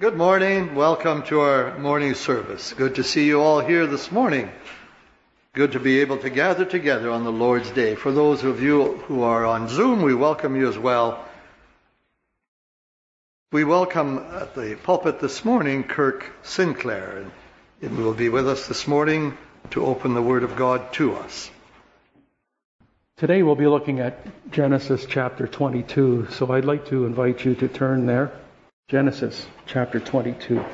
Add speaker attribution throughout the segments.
Speaker 1: Good morning. Welcome to our morning service. Good to see you all here this morning. Good to be able to gather together on the Lord's Day. For those of you who are on Zoom, we welcome you as well. We welcome at the pulpit this morning Kirk Sinclair, and he will be with us this morning to open the Word of God to us.
Speaker 2: Today we'll be looking at Genesis chapter 22, so I'd like to invite you to turn there. Genesis chapter 22.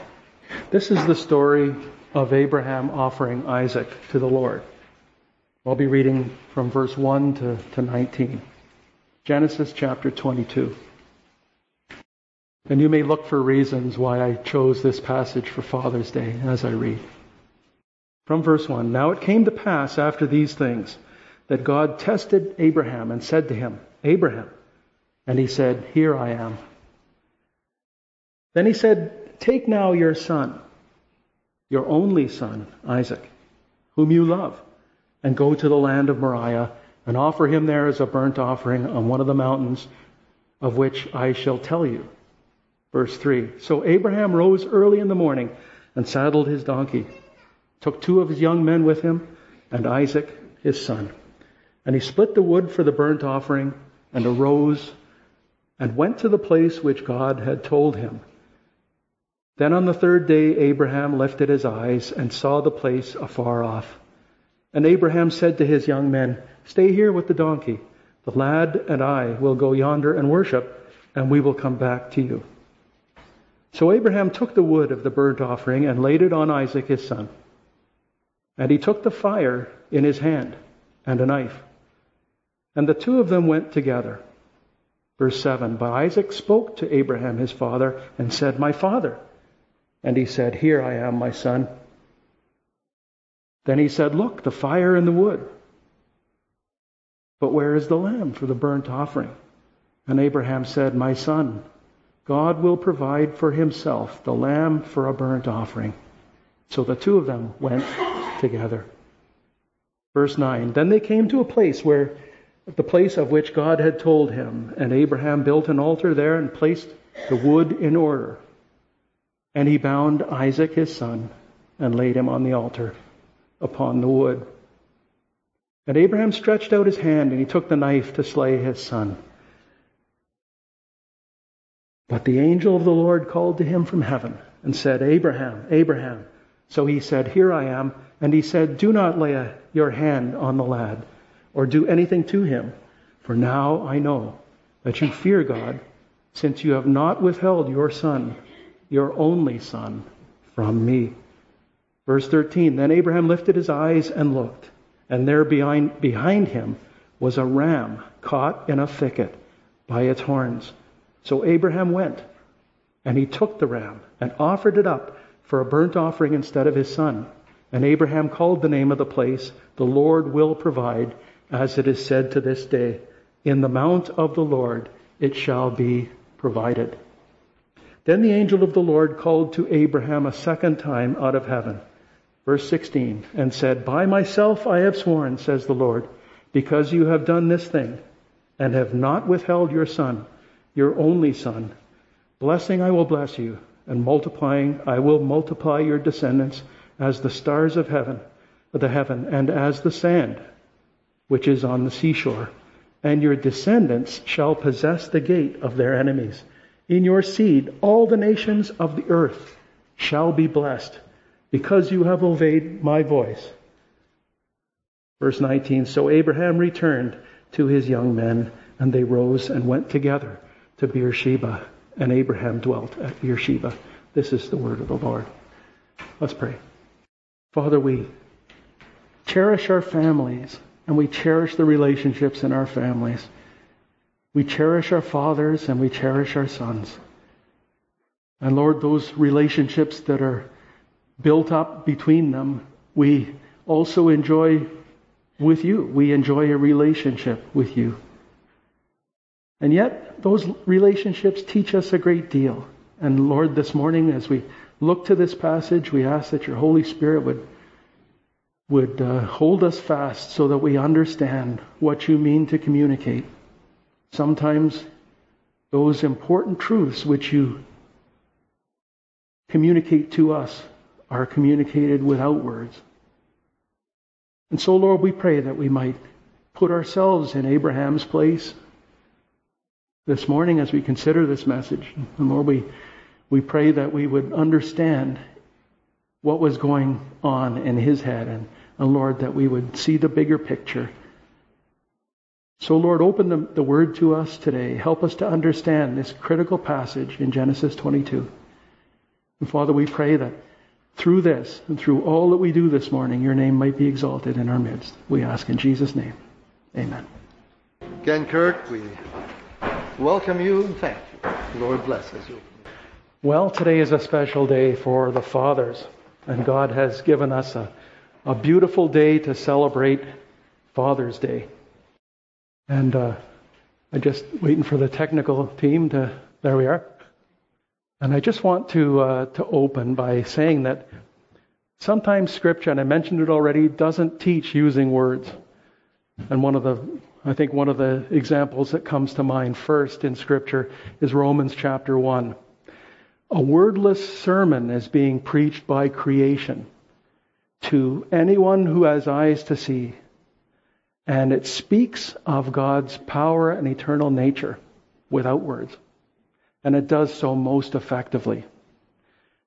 Speaker 2: This is the story of Abraham offering Isaac to the Lord. I'll be reading from verse 1 to, to 19. Genesis chapter 22. And you may look for reasons why I chose this passage for Father's Day as I read. From verse 1 Now it came to pass after these things that God tested Abraham and said to him, Abraham. And he said, Here I am. Then he said, Take now your son, your only son, Isaac, whom you love, and go to the land of Moriah, and offer him there as a burnt offering on one of the mountains of which I shall tell you. Verse 3 So Abraham rose early in the morning and saddled his donkey, took two of his young men with him, and Isaac his son. And he split the wood for the burnt offering, and arose and went to the place which God had told him. Then on the third day, Abraham lifted his eyes and saw the place afar off. And Abraham said to his young men, Stay here with the donkey. The lad and I will go yonder and worship, and we will come back to you. So Abraham took the wood of the burnt offering and laid it on Isaac his son. And he took the fire in his hand and a knife. And the two of them went together. Verse 7 But Isaac spoke to Abraham his father and said, My father. And he said, Here I am, my son. Then he said, Look, the fire and the wood. But where is the lamb for the burnt offering? And Abraham said, My son, God will provide for himself the lamb for a burnt offering. So the two of them went together. Verse 9 Then they came to a place where the place of which God had told him, and Abraham built an altar there and placed the wood in order. And he bound Isaac his son and laid him on the altar upon the wood. And Abraham stretched out his hand and he took the knife to slay his son. But the angel of the Lord called to him from heaven and said, Abraham, Abraham. So he said, Here I am. And he said, Do not lay a, your hand on the lad or do anything to him, for now I know that you fear God, since you have not withheld your son your only son, from me. Verse 13 Then Abraham lifted his eyes and looked, and there behind, behind him was a ram caught in a thicket by its horns. So Abraham went, and he took the ram and offered it up for a burnt offering instead of his son. And Abraham called the name of the place, The Lord will provide, as it is said to this day, In the mount of the Lord it shall be provided. Then the angel of the Lord called to Abraham a second time out of heaven. Verse 16, and said, By myself I have sworn, says the Lord, because you have done this thing, and have not withheld your son, your only son. Blessing I will bless you, and multiplying I will multiply your descendants as the stars of heaven, the heaven, and as the sand which is on the seashore. And your descendants shall possess the gate of their enemies. In your seed, all the nations of the earth shall be blessed because you have obeyed my voice. Verse 19 So Abraham returned to his young men, and they rose and went together to Beersheba, and Abraham dwelt at Beersheba. This is the word of the Lord. Let's pray. Father, we cherish our families and we cherish the relationships in our families. We cherish our fathers and we cherish our sons. And Lord, those relationships that are built up between them, we also enjoy with you. We enjoy a relationship with you. And yet, those relationships teach us a great deal. And Lord, this morning, as we look to this passage, we ask that your Holy Spirit would, would uh, hold us fast so that we understand what you mean to communicate. Sometimes those important truths which you communicate to us are communicated without words. And so, Lord, we pray that we might put ourselves in Abraham's place this morning as we consider this message. And Lord, we, we pray that we would understand what was going on in his head, and, and Lord, that we would see the bigger picture. So, Lord, open the, the word to us today. Help us to understand this critical passage in Genesis 22. And Father, we pray that through this and through all that we do this morning, your name might be exalted in our midst. We ask in Jesus' name. Amen.
Speaker 1: Again, Kirk, we welcome you and thank you. Lord bless us.
Speaker 2: Well, today is a special day for the fathers, and God has given us a, a beautiful day to celebrate Father's Day. And uh, I'm just waiting for the technical team to. There we are. And I just want to uh, to open by saying that sometimes Scripture, and I mentioned it already, doesn't teach using words. And one of the, I think one of the examples that comes to mind first in Scripture is Romans chapter one. A wordless sermon is being preached by creation to anyone who has eyes to see, and it speaks of God's power and eternal nature without words and it does so most effectively.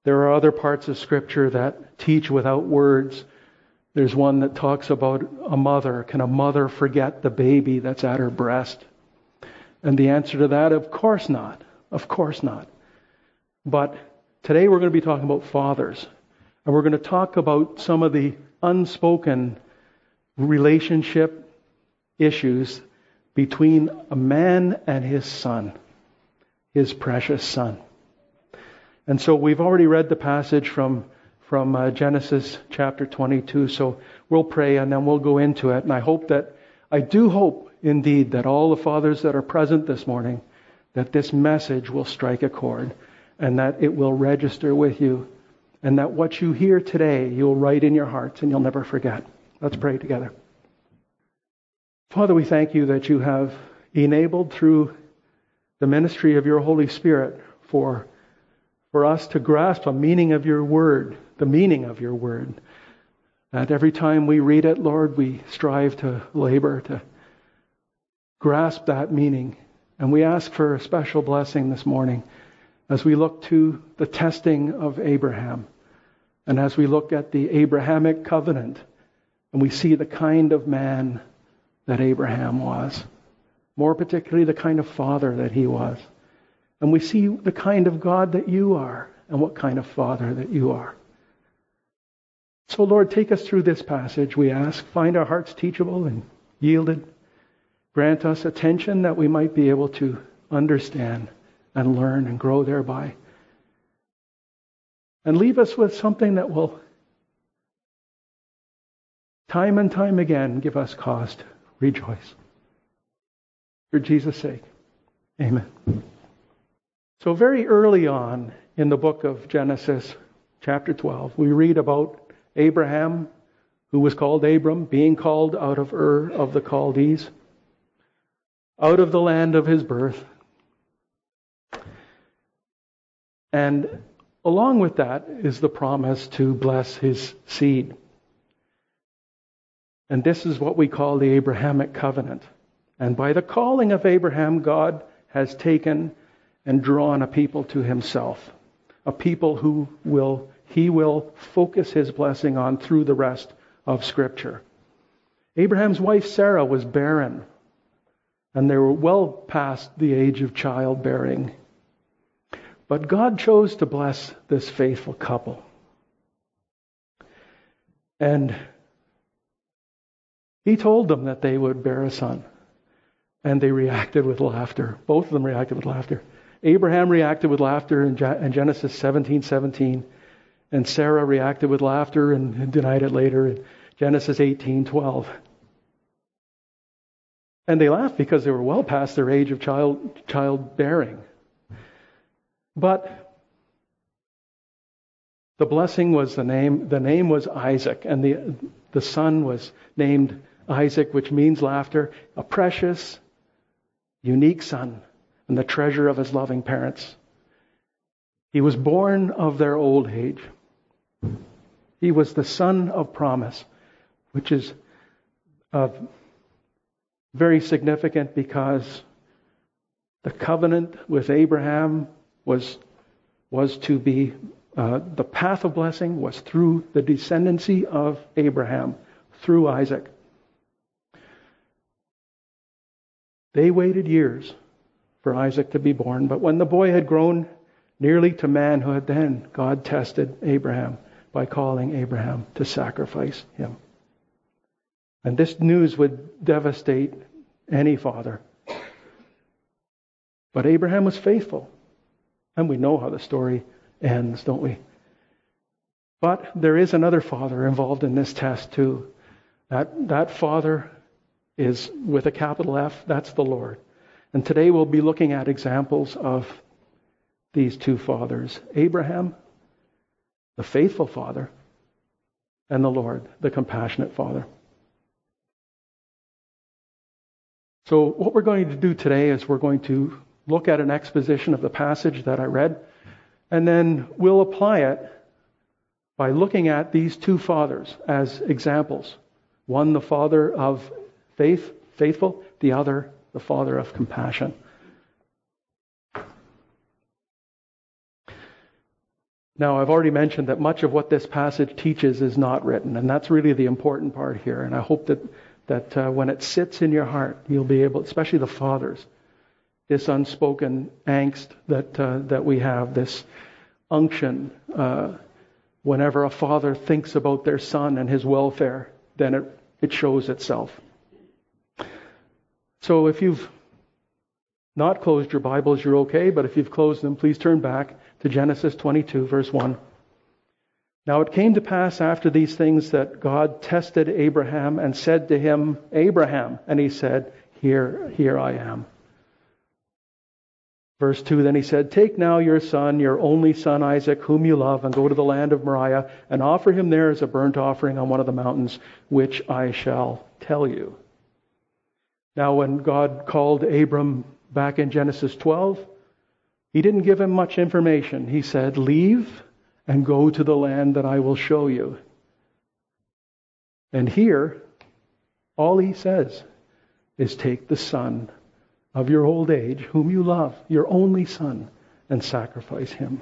Speaker 2: There are other parts of Scripture that teach without words. There's one that talks about a mother. Can a mother forget the baby that's at her breast? And the answer to that, of course not. Of course not. But today we're going to be talking about fathers. And we're going to talk about some of the unspoken relationship issues between a man and his son his precious son. And so we've already read the passage from, from uh, Genesis chapter 22. So we'll pray and then we'll go into it. And I hope that, I do hope indeed that all the fathers that are present this morning, that this message will strike a chord and that it will register with you and that what you hear today you'll write in your hearts and you'll never forget. Let's pray together. Father, we thank you that you have enabled through the ministry of your Holy Spirit for, for us to grasp a meaning of your word, the meaning of your word. That every time we read it, Lord, we strive to labor to grasp that meaning. And we ask for a special blessing this morning as we look to the testing of Abraham and as we look at the Abrahamic covenant and we see the kind of man that Abraham was more particularly the kind of father that he was. And we see the kind of God that you are and what kind of father that you are. So, Lord, take us through this passage, we ask. Find our hearts teachable and yielded. Grant us attention that we might be able to understand and learn and grow thereby. And leave us with something that will, time and time again, give us cause rejoice. For Jesus' sake. Amen. So, very early on in the book of Genesis, chapter 12, we read about Abraham, who was called Abram, being called out of Ur of the Chaldees, out of the land of his birth. And along with that is the promise to bless his seed. And this is what we call the Abrahamic covenant. And by the calling of Abraham, God has taken and drawn a people to himself, a people who will he will focus his blessing on through the rest of scripture. Abraham's wife Sarah was barren, and they were well past the age of childbearing. But God chose to bless this faithful couple. And he told them that they would bear a son and they reacted with laughter. Both of them reacted with laughter. Abraham reacted with laughter in Genesis 17 17, and Sarah reacted with laughter and denied it later in Genesis 18 12. And they laughed because they were well past their age of child childbearing. But the blessing was the name the name was Isaac, and the the son was named Isaac, which means laughter, a precious unique son and the treasure of his loving parents. He was born of their old age. He was the son of promise, which is uh, very significant because the covenant with Abraham was, was to be, uh, the path of blessing was through the descendancy of Abraham, through Isaac. They waited years for Isaac to be born, but when the boy had grown nearly to manhood, then God tested Abraham by calling Abraham to sacrifice him. And this news would devastate any father. But Abraham was faithful. And we know how the story ends, don't we? But there is another father involved in this test, too. That, that father is with a capital F, that's the Lord. And today we'll be looking at examples of these two fathers Abraham, the faithful father, and the Lord, the compassionate father. So, what we're going to do today is we're going to look at an exposition of the passage that I read, and then we'll apply it by looking at these two fathers as examples. One, the father of faith, faithful, the other, the father of compassion. Now, I've already mentioned that much of what this passage teaches is not written, and that's really the important part here. And I hope that, that uh, when it sits in your heart, you'll be able, especially the fathers, this unspoken angst that, uh, that we have, this unction, uh, whenever a father thinks about their son and his welfare, then it, it shows itself. So if you've not closed your Bibles, you're okay, but if you've closed them, please turn back to Genesis 22, verse 1. Now it came to pass after these things that God tested Abraham and said to him, Abraham, and he said, Here, here I am. Verse 2 Then he said, Take now your son, your only son Isaac, whom you love, and go to the land of Moriah, and offer him there as a burnt offering on one of the mountains, which I shall tell you. Now, when God called Abram back in Genesis 12, he didn't give him much information. He said, Leave and go to the land that I will show you. And here, all he says is take the son of your old age, whom you love, your only son, and sacrifice him.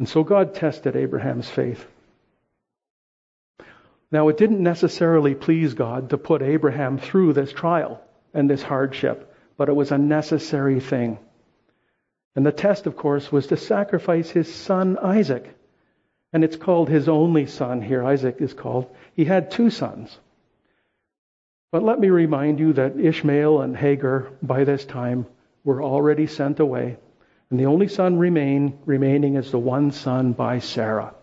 Speaker 2: And so God tested Abraham's faith. Now, it didn't necessarily please God to put Abraham through this trial and this hardship, but it was a necessary thing. And the test, of course, was to sacrifice his son Isaac. And it's called his only son here. Isaac is called. He had two sons. But let me remind you that Ishmael and Hagar, by this time, were already sent away. And the only son remain, remaining is the one son by Sarah.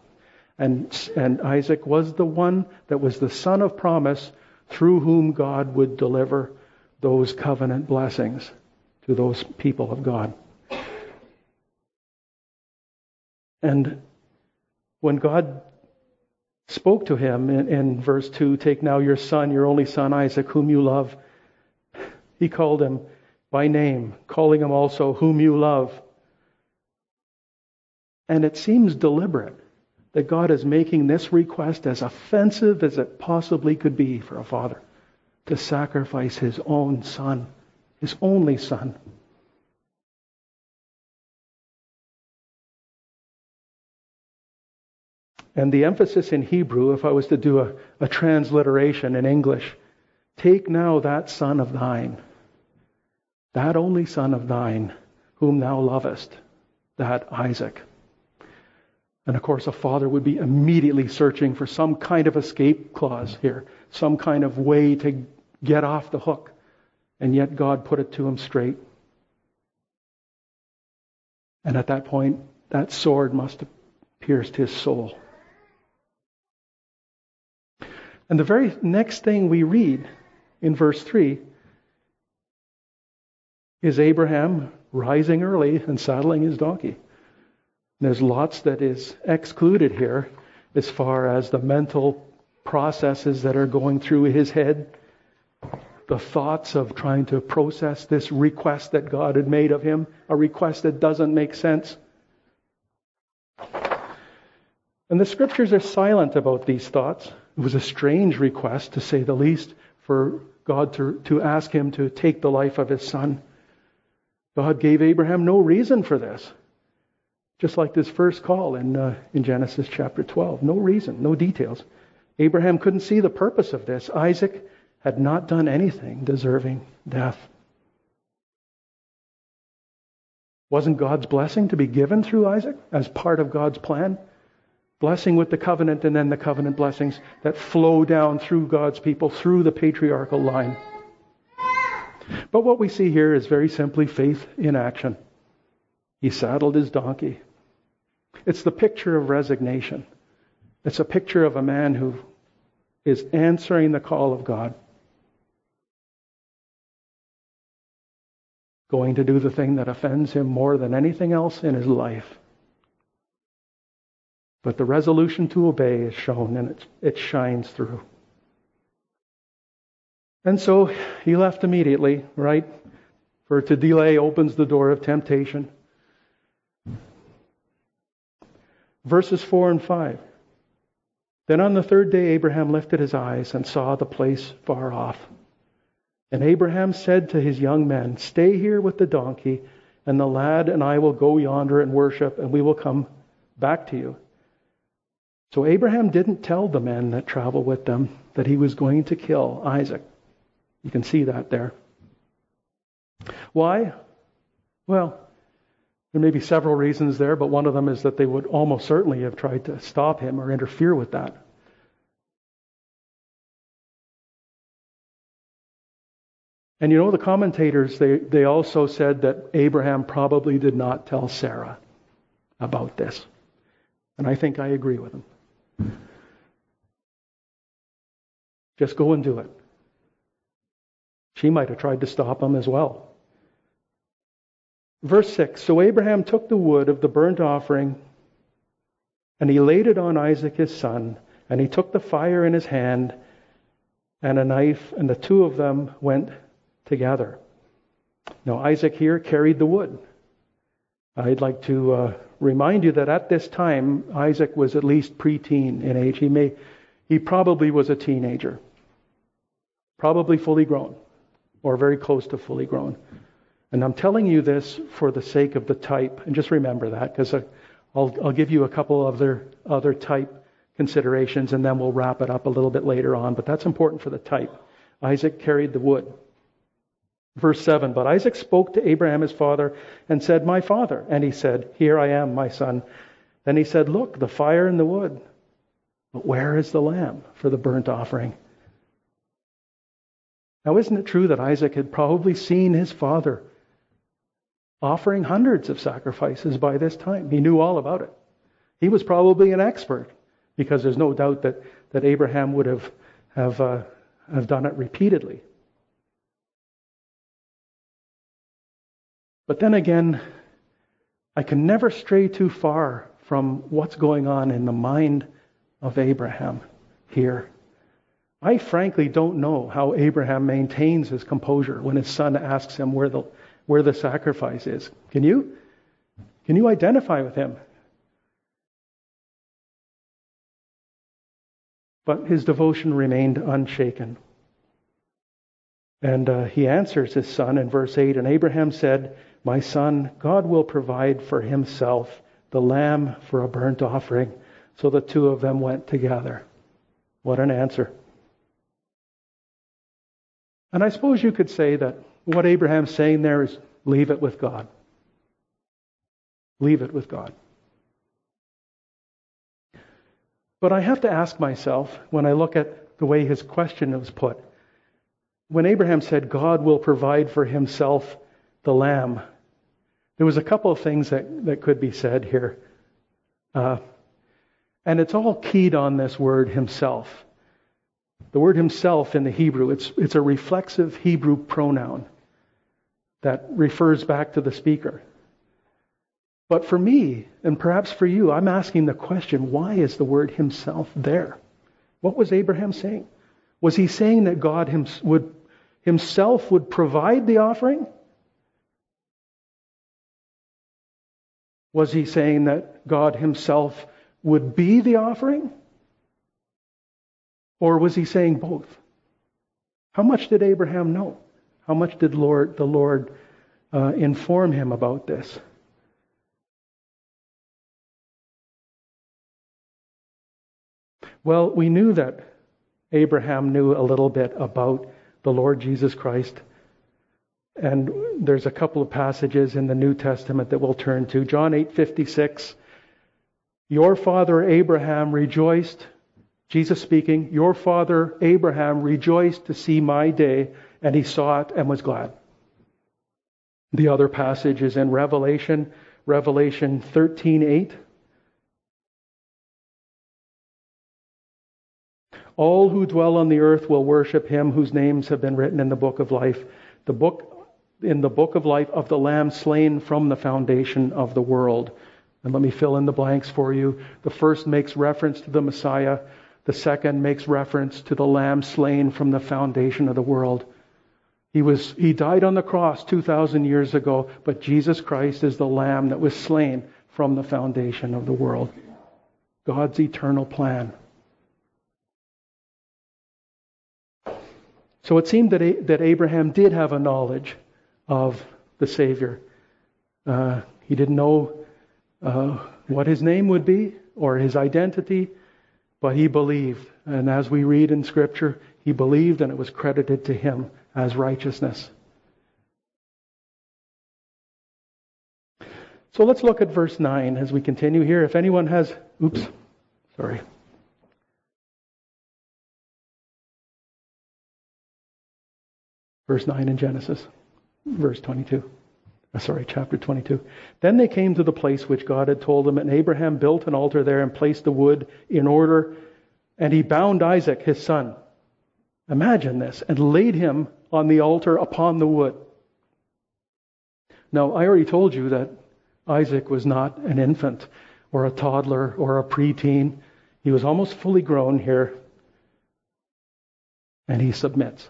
Speaker 2: And, and Isaac was the one that was the son of promise through whom God would deliver those covenant blessings to those people of God. And when God spoke to him in, in, verse 2 Take now your son, your only son Isaac, whom you love, he called him by name, calling him also whom you love. And it seems deliberate that God is making this request as offensive as it possibly could be for a father to sacrifice his own son, his only son. And the emphasis in Hebrew, if I was to do a, a transliteration in English, take now that son of thine, that only son of thine, whom thou lovest, that Isaac. And of course, a father would be immediately searching for some kind of escape clause here, some kind of way to get off the hook. And yet God put it to him straight. And at that point, that sword must have pierced his soul. And the very next thing we read in verse 3 is Abraham rising early and saddling his donkey. There's lots that is excluded here as far as the mental processes that are going through his head, the thoughts of trying to process this request that God had made of him, a request that doesn't make sense. And the scriptures are silent about these thoughts. It was a strange request, to say the least, for God to, to ask him to take the life of his son. God gave Abraham no reason for this. Just like this first call in, uh, in Genesis chapter 12. No reason, no details. Abraham couldn't see the purpose of this. Isaac had not done anything deserving death. Wasn't God's blessing to be given through Isaac as part of God's plan? Blessing with the covenant and then the covenant blessings that flow down through God's people, through the patriarchal line. But what we see here is very simply faith in action. He saddled his donkey. It's the picture of resignation. It's a picture of a man who is answering the call of God. Going to do the thing that offends him more than anything else in his life. But the resolution to obey is shown and it, it shines through. And so he left immediately, right? For to delay opens the door of temptation. Verses 4 and 5. Then on the third day, Abraham lifted his eyes and saw the place far off. And Abraham said to his young men, Stay here with the donkey, and the lad and I will go yonder and worship, and we will come back to you. So Abraham didn't tell the men that traveled with them that he was going to kill Isaac. You can see that there. Why? Well, there may be several reasons there, but one of them is that they would almost certainly have tried to stop him or interfere with that. And you know, the commentators, they, they also said that Abraham probably did not tell Sarah about this. And I think I agree with them. Just go and do it. She might have tried to stop him as well. Verse 6 So Abraham took the wood of the burnt offering, and he laid it on Isaac his son, and he took the fire in his hand and a knife, and the two of them went together. Now, Isaac here carried the wood. I'd like to uh, remind you that at this time, Isaac was at least preteen in age. He, may, he probably was a teenager, probably fully grown or very close to fully grown. And I'm telling you this for the sake of the type, and just remember that because uh, I'll, I'll give you a couple other other type considerations, and then we'll wrap it up a little bit later on. But that's important for the type. Isaac carried the wood. Verse 7 But Isaac spoke to Abraham his father and said, My father. And he said, Here I am, my son. Then he said, Look, the fire and the wood. But where is the lamb for the burnt offering? Now, isn't it true that Isaac had probably seen his father offering hundreds of sacrifices by this time? He knew all about it. He was probably an expert because there's no doubt that, that Abraham would have, have, uh, have done it repeatedly. But then again, I can never stray too far from what's going on in the mind of Abraham here. I frankly don't know how Abraham maintains his composure when his son asks him where the, where the sacrifice is. Can you? Can you identify with him? But his devotion remained unshaken. And uh, he answers his son in verse 8 And Abraham said, My son, God will provide for himself the lamb for a burnt offering. So the two of them went together. What an answer. And I suppose you could say that what Abraham's saying there is leave it with God. Leave it with God. But I have to ask myself when I look at the way his question was put. When Abraham said, God will provide for himself the lamb, there was a couple of things that, that could be said here. Uh, and it's all keyed on this word himself. The word himself in the Hebrew, it's, it's a reflexive Hebrew pronoun that refers back to the speaker. But for me, and perhaps for you, I'm asking the question why is the word himself there? What was Abraham saying? Was he saying that God would, himself would provide the offering? Was he saying that God himself would be the offering? Or was he saying both? How much did Abraham know? How much did Lord, the Lord uh, inform him about this? Well, we knew that Abraham knew a little bit about the Lord Jesus Christ. And there's a couple of passages in the New Testament that we'll turn to. John 8:56 Your father Abraham rejoiced Jesus speaking, Your father Abraham rejoiced to see my day, and he saw it and was glad. The other passage is in Revelation, Revelation 13:8. All who dwell on the earth will worship him whose names have been written in the book of life. The book in the book of life of the lamb slain from the foundation of the world. And let me fill in the blanks for you. The first makes reference to the Messiah. The second makes reference to the lamb slain from the foundation of the world. He was he died on the cross 2000 years ago, but Jesus Christ is the lamb that was slain from the foundation of the world. God's eternal plan. So it seemed that, that Abraham did have a knowledge of the Savior. Uh, he didn't know uh, what his name would be or his identity, but he believed. And as we read in Scripture, he believed and it was credited to him as righteousness. So let's look at verse 9 as we continue here. If anyone has, oops, sorry. Verse 9 in Genesis, verse 22. Uh, sorry, chapter 22. Then they came to the place which God had told them, and Abraham built an altar there and placed the wood in order, and he bound Isaac, his son. Imagine this, and laid him on the altar upon the wood. Now, I already told you that Isaac was not an infant or a toddler or a preteen. He was almost fully grown here, and he submits.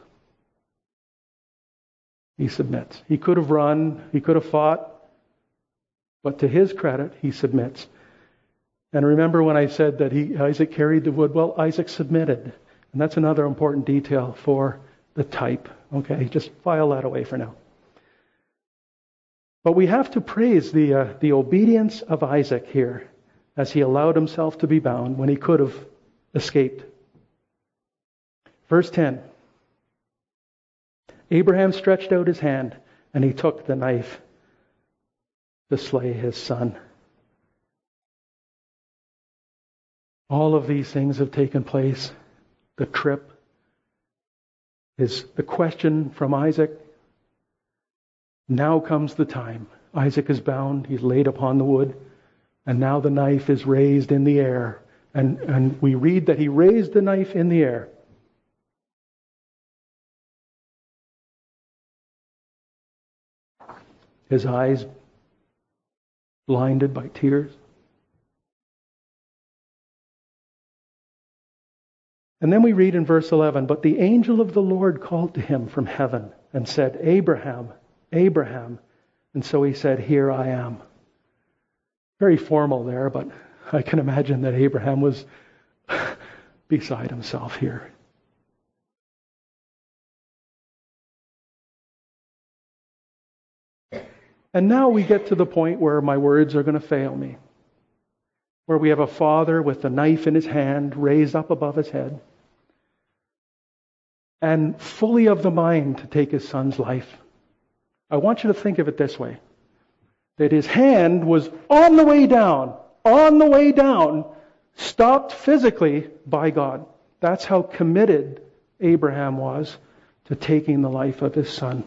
Speaker 2: He submits. He could have run, he could have fought, but to his credit, he submits. And remember when I said that he, Isaac carried the wood? Well, Isaac submitted. And that's another important detail for the type. Okay, just file that away for now. But we have to praise the, uh, the obedience of Isaac here as he allowed himself to be bound when he could have escaped. Verse 10 Abraham stretched out his hand and he took the knife to slay his son. All of these things have taken place. The trip is the question from Isaac. Now comes the time. Isaac is bound, he's laid upon the wood, and now the knife is raised in the air. And, and we read that he raised the knife in the air. His eyes blinded by tears. And then we read in verse 11, But the angel of the Lord called to him from heaven and said, Abraham, Abraham. And so he said, Here I am. Very formal there, but I can imagine that Abraham was beside himself here. And now we get to the point where my words are going to fail me. Where we have a father with a knife in his hand raised up above his head and fully of the mind to take his son's life. I want you to think of it this way that his hand was on the way down, on the way down, stopped physically by God. That's how committed Abraham was to taking the life of his son.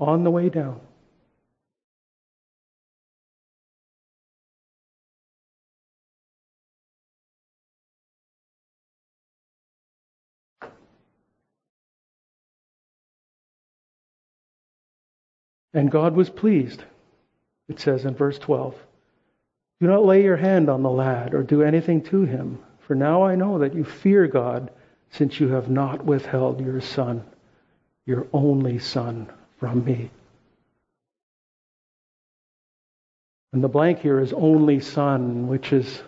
Speaker 2: On the way down. And God was pleased, it says in verse 12. Do not lay your hand on the lad or do anything to him, for now I know that you fear God, since you have not withheld your son, your only son, from me. And the blank here is only son, which is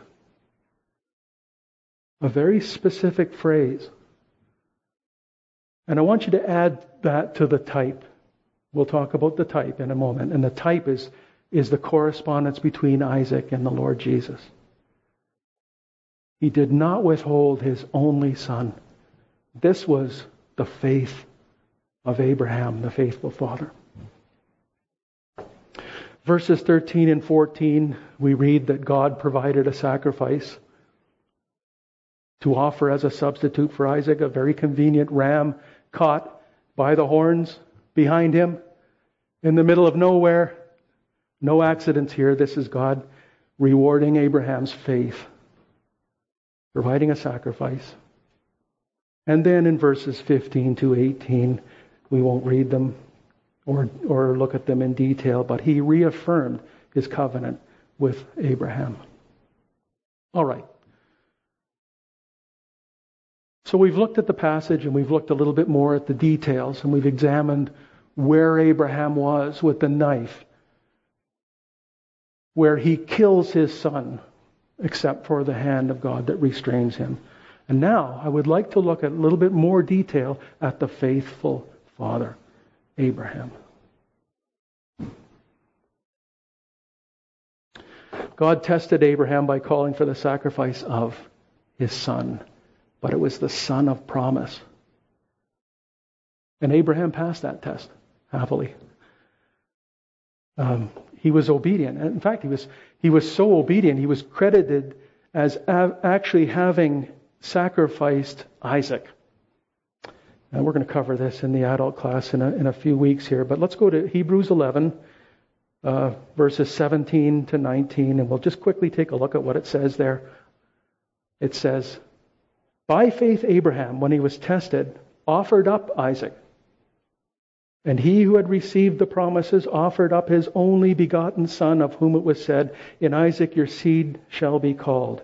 Speaker 2: a very specific phrase. And I want you to add that to the type. We'll talk about the type in a moment. And the type is, is the correspondence between Isaac and the Lord Jesus. He did not withhold his only son. This was the faith of Abraham, the faithful father. Verses 13 and 14, we read that God provided a sacrifice to offer as a substitute for Isaac, a very convenient ram caught by the horns behind him in the middle of nowhere. No accidents here. This is God rewarding Abraham's faith, providing a sacrifice. And then in verses 15 to 18, we won't read them or, or look at them in detail, but he reaffirmed his covenant with Abraham. All right. So we've looked at the passage and we've looked a little bit more at the details and we've examined where Abraham was with the knife, where he kills his son, except for the hand of God that restrains him. And now I would like to look at a little bit more detail at the faithful father, Abraham. God tested Abraham by calling for the sacrifice of his son but it was the son of promise. And Abraham passed that test happily. Um, he was obedient. In fact, he was, he was so obedient, he was credited as actually having sacrificed Isaac. And we're going to cover this in the adult class in a, in a few weeks here, but let's go to Hebrews 11, uh, verses 17 to 19, and we'll just quickly take a look at what it says there. It says, by faith, Abraham, when he was tested, offered up Isaac. And he who had received the promises offered up his only begotten son, of whom it was said, In Isaac your seed shall be called,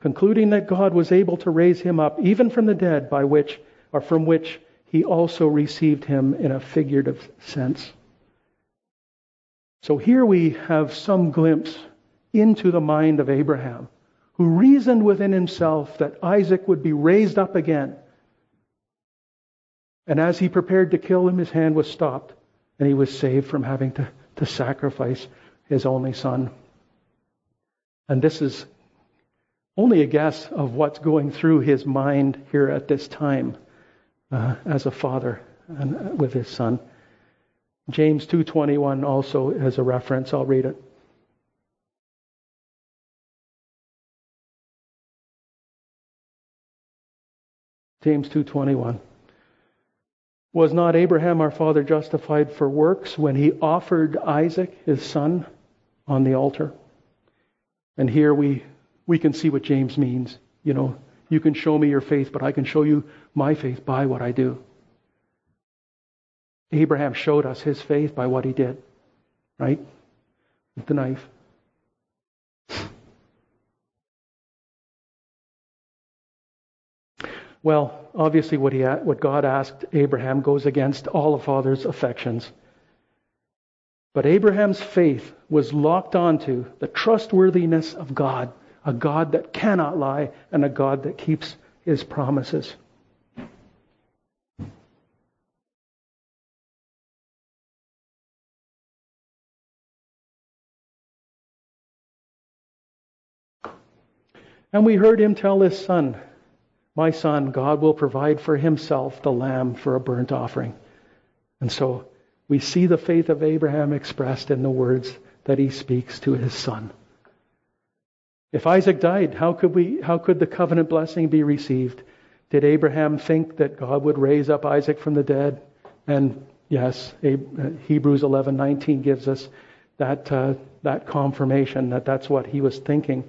Speaker 2: concluding that God was able to raise him up even from the dead, by which or from which he also received him in a figurative sense. So here we have some glimpse into the mind of Abraham who reasoned within himself that Isaac would be raised up again. And as he prepared to kill him, his hand was stopped, and he was saved from having to, to sacrifice his only son. And this is only a guess of what's going through his mind here at this time uh, as a father and uh, with his son. James 2:21 also as a reference. I'll read it. James 2:21 Was not Abraham our father justified for works when he offered Isaac his son on the altar? And here we we can see what James means. You know, you can show me your faith, but I can show you my faith by what I do. Abraham showed us his faith by what he did, right? With the knife. Well, obviously, what, he, what God asked Abraham goes against all a father's affections. But Abraham's faith was locked onto the trustworthiness of God, a God that cannot lie, and a God that keeps his promises. And we heard him tell his son, my son, God will provide for himself the lamb for a burnt offering. And so we see the faith of Abraham expressed in the words that he speaks to his son. If Isaac died, how could we how could the covenant blessing be received? Did Abraham think that God would raise up Isaac from the dead? And yes, uh, Hebrews 11:19 gives us that uh, that confirmation that that's what he was thinking.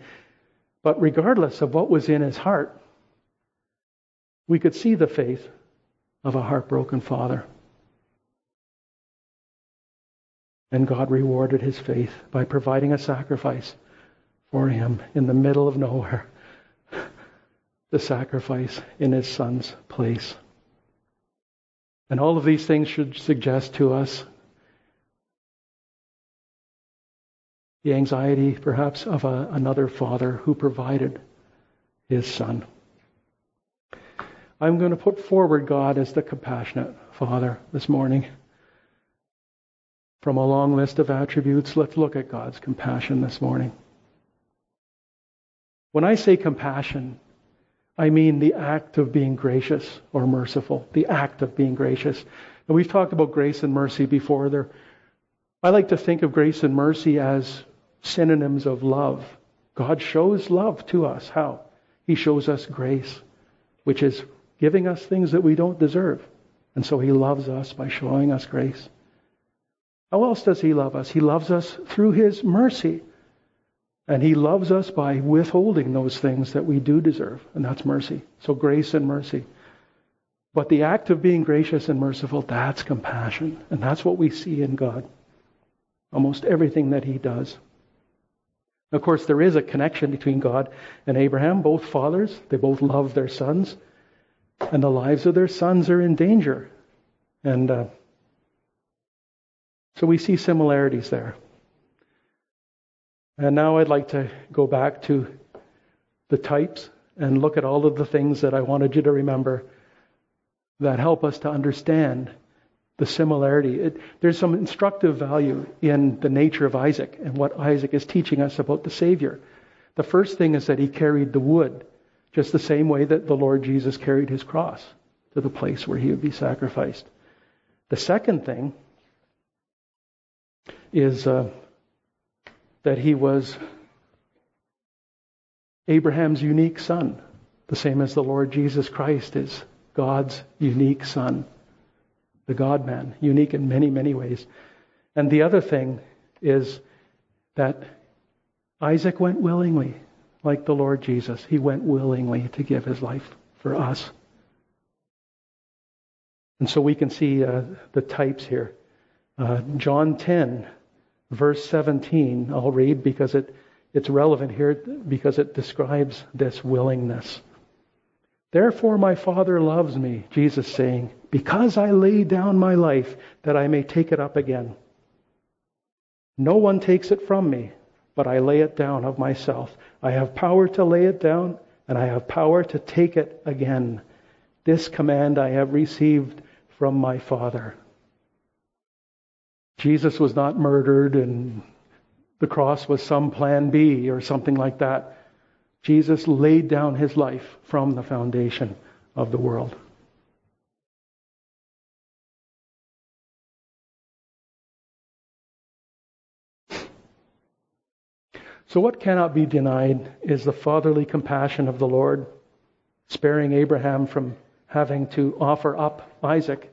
Speaker 2: But regardless of what was in his heart, we could see the faith of a heartbroken father. And God rewarded his faith by providing a sacrifice for him in the middle of nowhere. The sacrifice in his son's place. And all of these things should suggest to us the anxiety perhaps of a, another father who provided his son. I'm going to put forward God as the compassionate Father this morning. From a long list of attributes, let's look at God's compassion this morning. When I say compassion, I mean the act of being gracious or merciful, the act of being gracious. And we've talked about grace and mercy before. There, I like to think of grace and mercy as synonyms of love. God shows love to us. How? He shows us grace, which is giving us things that we don't deserve. And so he loves us by showing us grace. How else does he love us? He loves us through his mercy. And he loves us by withholding those things that we do deserve, and that's mercy. So grace and mercy. But the act of being gracious and merciful, that's compassion. And that's what we see in God. Almost everything that he does. Of course, there is a connection between God and Abraham. Both fathers, they both love their sons, and the lives of their sons are in danger. And uh, so we see similarities there. And now I'd like to go back to the types and look at all of the things that I wanted you to remember that help us to understand the similarity. It, there's some instructive value in the nature of Isaac and what Isaac is teaching us about the Savior. The first thing is that he carried the wood, just the same way that the Lord Jesus carried his cross to the place where he would be sacrificed. The second thing is uh, that he was Abraham's unique son, the same as the Lord Jesus Christ is God's unique son, the God man, unique in many, many ways. And the other thing is that Isaac went willingly, like the Lord Jesus. He went willingly to give his life for us. And so we can see uh, the types here. Uh, John 10 verse 17, I'll read because it, it's relevant here because it describes this willingness. Therefore, my Father loves me, Jesus saying, because I lay down my life that I may take it up again. No one takes it from me, but I lay it down of myself. I have power to lay it down, and I have power to take it again. This command I have received from my Father. Jesus was not murdered and the cross was some plan B or something like that. Jesus laid down his life from the foundation of the world. So, what cannot be denied is the fatherly compassion of the Lord, sparing Abraham from having to offer up Isaac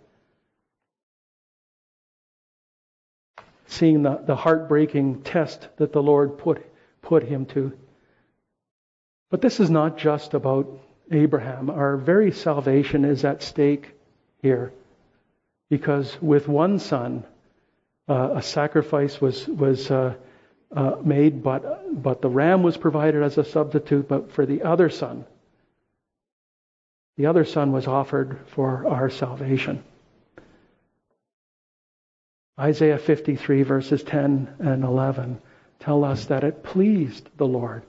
Speaker 2: seeing the, the heartbreaking test that the Lord put, put him to. But this is not just about Abraham. Our very salvation is at stake here. Because with one son, uh, a sacrifice was, was uh, uh, made, but, but the ram was provided as a substitute. But for the other son, the other son was offered for our salvation. Isaiah 53, verses 10 and 11, tell us that it pleased the Lord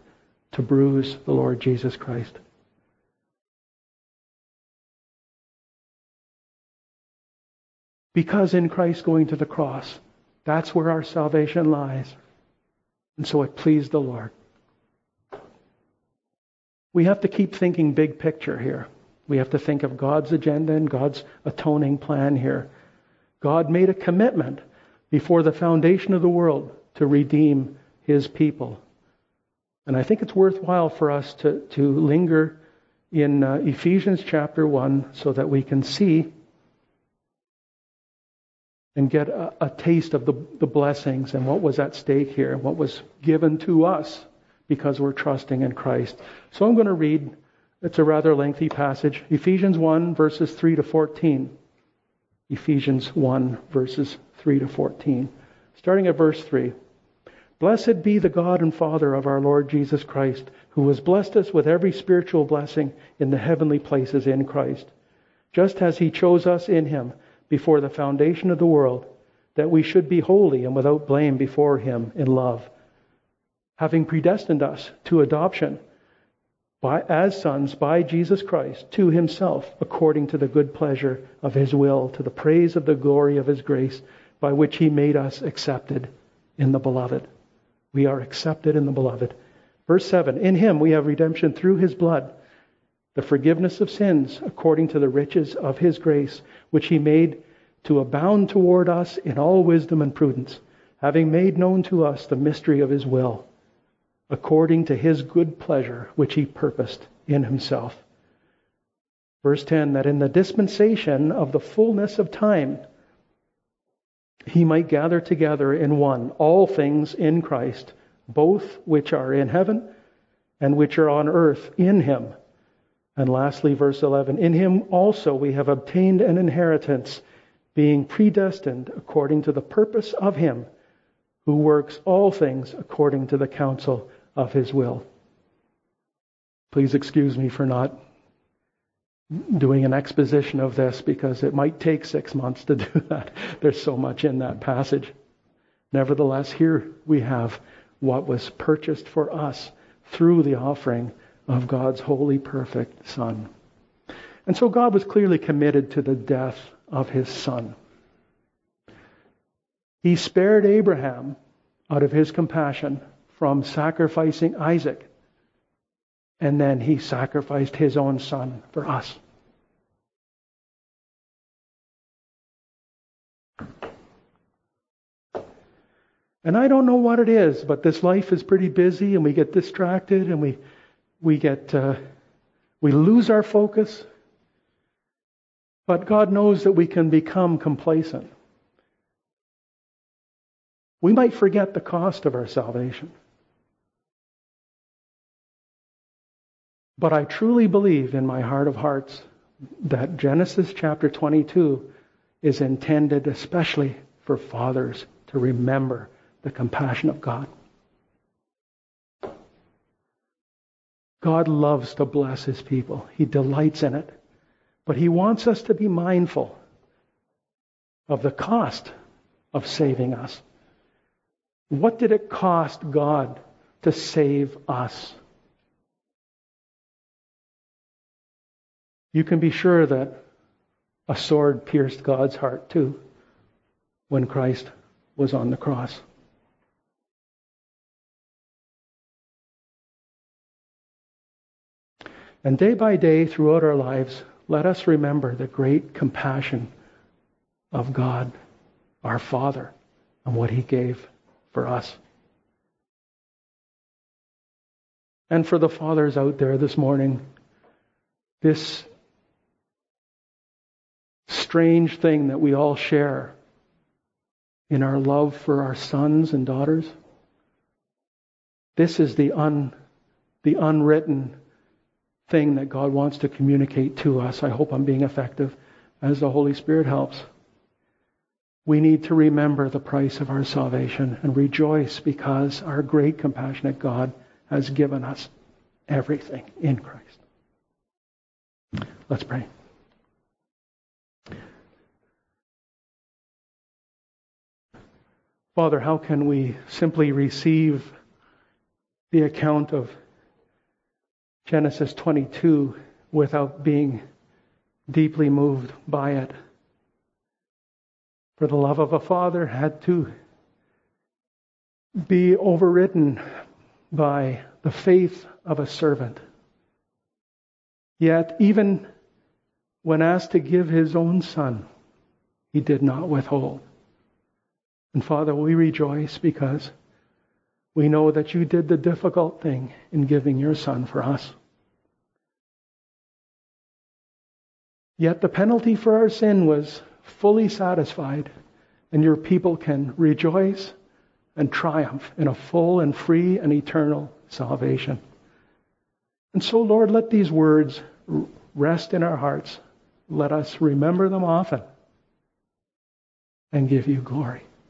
Speaker 2: to bruise the Lord Jesus Christ. Because in Christ going to the cross, that's where our salvation lies. And so it pleased the Lord. We have to keep thinking big picture here. We have to think of God's agenda and God's atoning plan here. God made a commitment before the foundation of the world to redeem his people. And I think it's worthwhile for us to, to linger in uh, Ephesians chapter 1 so that we can see and get a, a taste of the, the blessings and what was at stake here and what was given to us because we're trusting in Christ. So I'm going to read, it's a rather lengthy passage, Ephesians 1, verses 3 to 14. Ephesians 1, verses 3 to 14. Starting at verse 3. Blessed be the God and Father of our Lord Jesus Christ, who has blessed us with every spiritual blessing in the heavenly places in Christ, just as he chose us in him before the foundation of the world, that we should be holy and without blame before him in love, having predestined us to adoption by, as sons by Jesus Christ to himself, according to the good pleasure of his will, to the praise of the glory of his grace, by which he made us accepted in the beloved. We are accepted in the beloved. Verse 7 In him we have redemption through his blood, the forgiveness of sins, according to the riches of his grace, which he made to abound toward us in all wisdom and prudence, having made known to us the mystery of his will according to his good pleasure, which he purposed in himself. Verse 10 that in the dispensation of the fullness of time, he might gather together in one all things in Christ, both which are in heaven and which are on earth in him. And lastly, verse 11 In him also we have obtained an inheritance, being predestined according to the purpose of him who works all things according to the counsel of His will. Please excuse me for not doing an exposition of this because it might take six months to do that. There's so much in that passage. Nevertheless, here we have what was purchased for us through the offering of God's holy, perfect Son. And so God was clearly committed to the death of his Son. He spared Abraham out of his compassion from sacrificing Isaac. And then he sacrificed his own son for us. And I don't know what it is, but this life is pretty busy and we get distracted and we, we get, uh, we lose our focus. But God knows that we can become complacent. We might forget the cost of our salvation. But I truly believe in my heart of hearts that Genesis chapter 22 is intended especially for fathers to remember the compassion of God. God loves to bless his people. He delights in it. But he wants us to be mindful of the cost of saving us. What did it cost God to save us? You can be sure that a sword pierced God's heart too when Christ was on the cross. And day by day throughout our lives, let us remember the great compassion of God, our Father, and what He gave for us. And for the fathers out there this morning, this strange thing that we all share in our love for our sons and daughters. This is the, un, the unwritten thing that God wants to communicate to us. I hope I'm being effective as the Holy Spirit helps. We need to remember the price of our salvation and rejoice because our great compassionate God has given us everything in Christ. Let's pray. Father, how can we simply receive the account of Genesis 22 without being deeply moved by it? For the love of a father had to be overridden by the faith of a servant. Yet, even when asked to give his own son, he did not withhold. And Father, we rejoice because we know that you did the difficult thing in giving your Son for us. Yet the penalty for our sin was fully satisfied, and your people can rejoice and triumph in a full and free and eternal salvation. And so, Lord, let these words rest in our hearts. Let us remember them often and give you glory.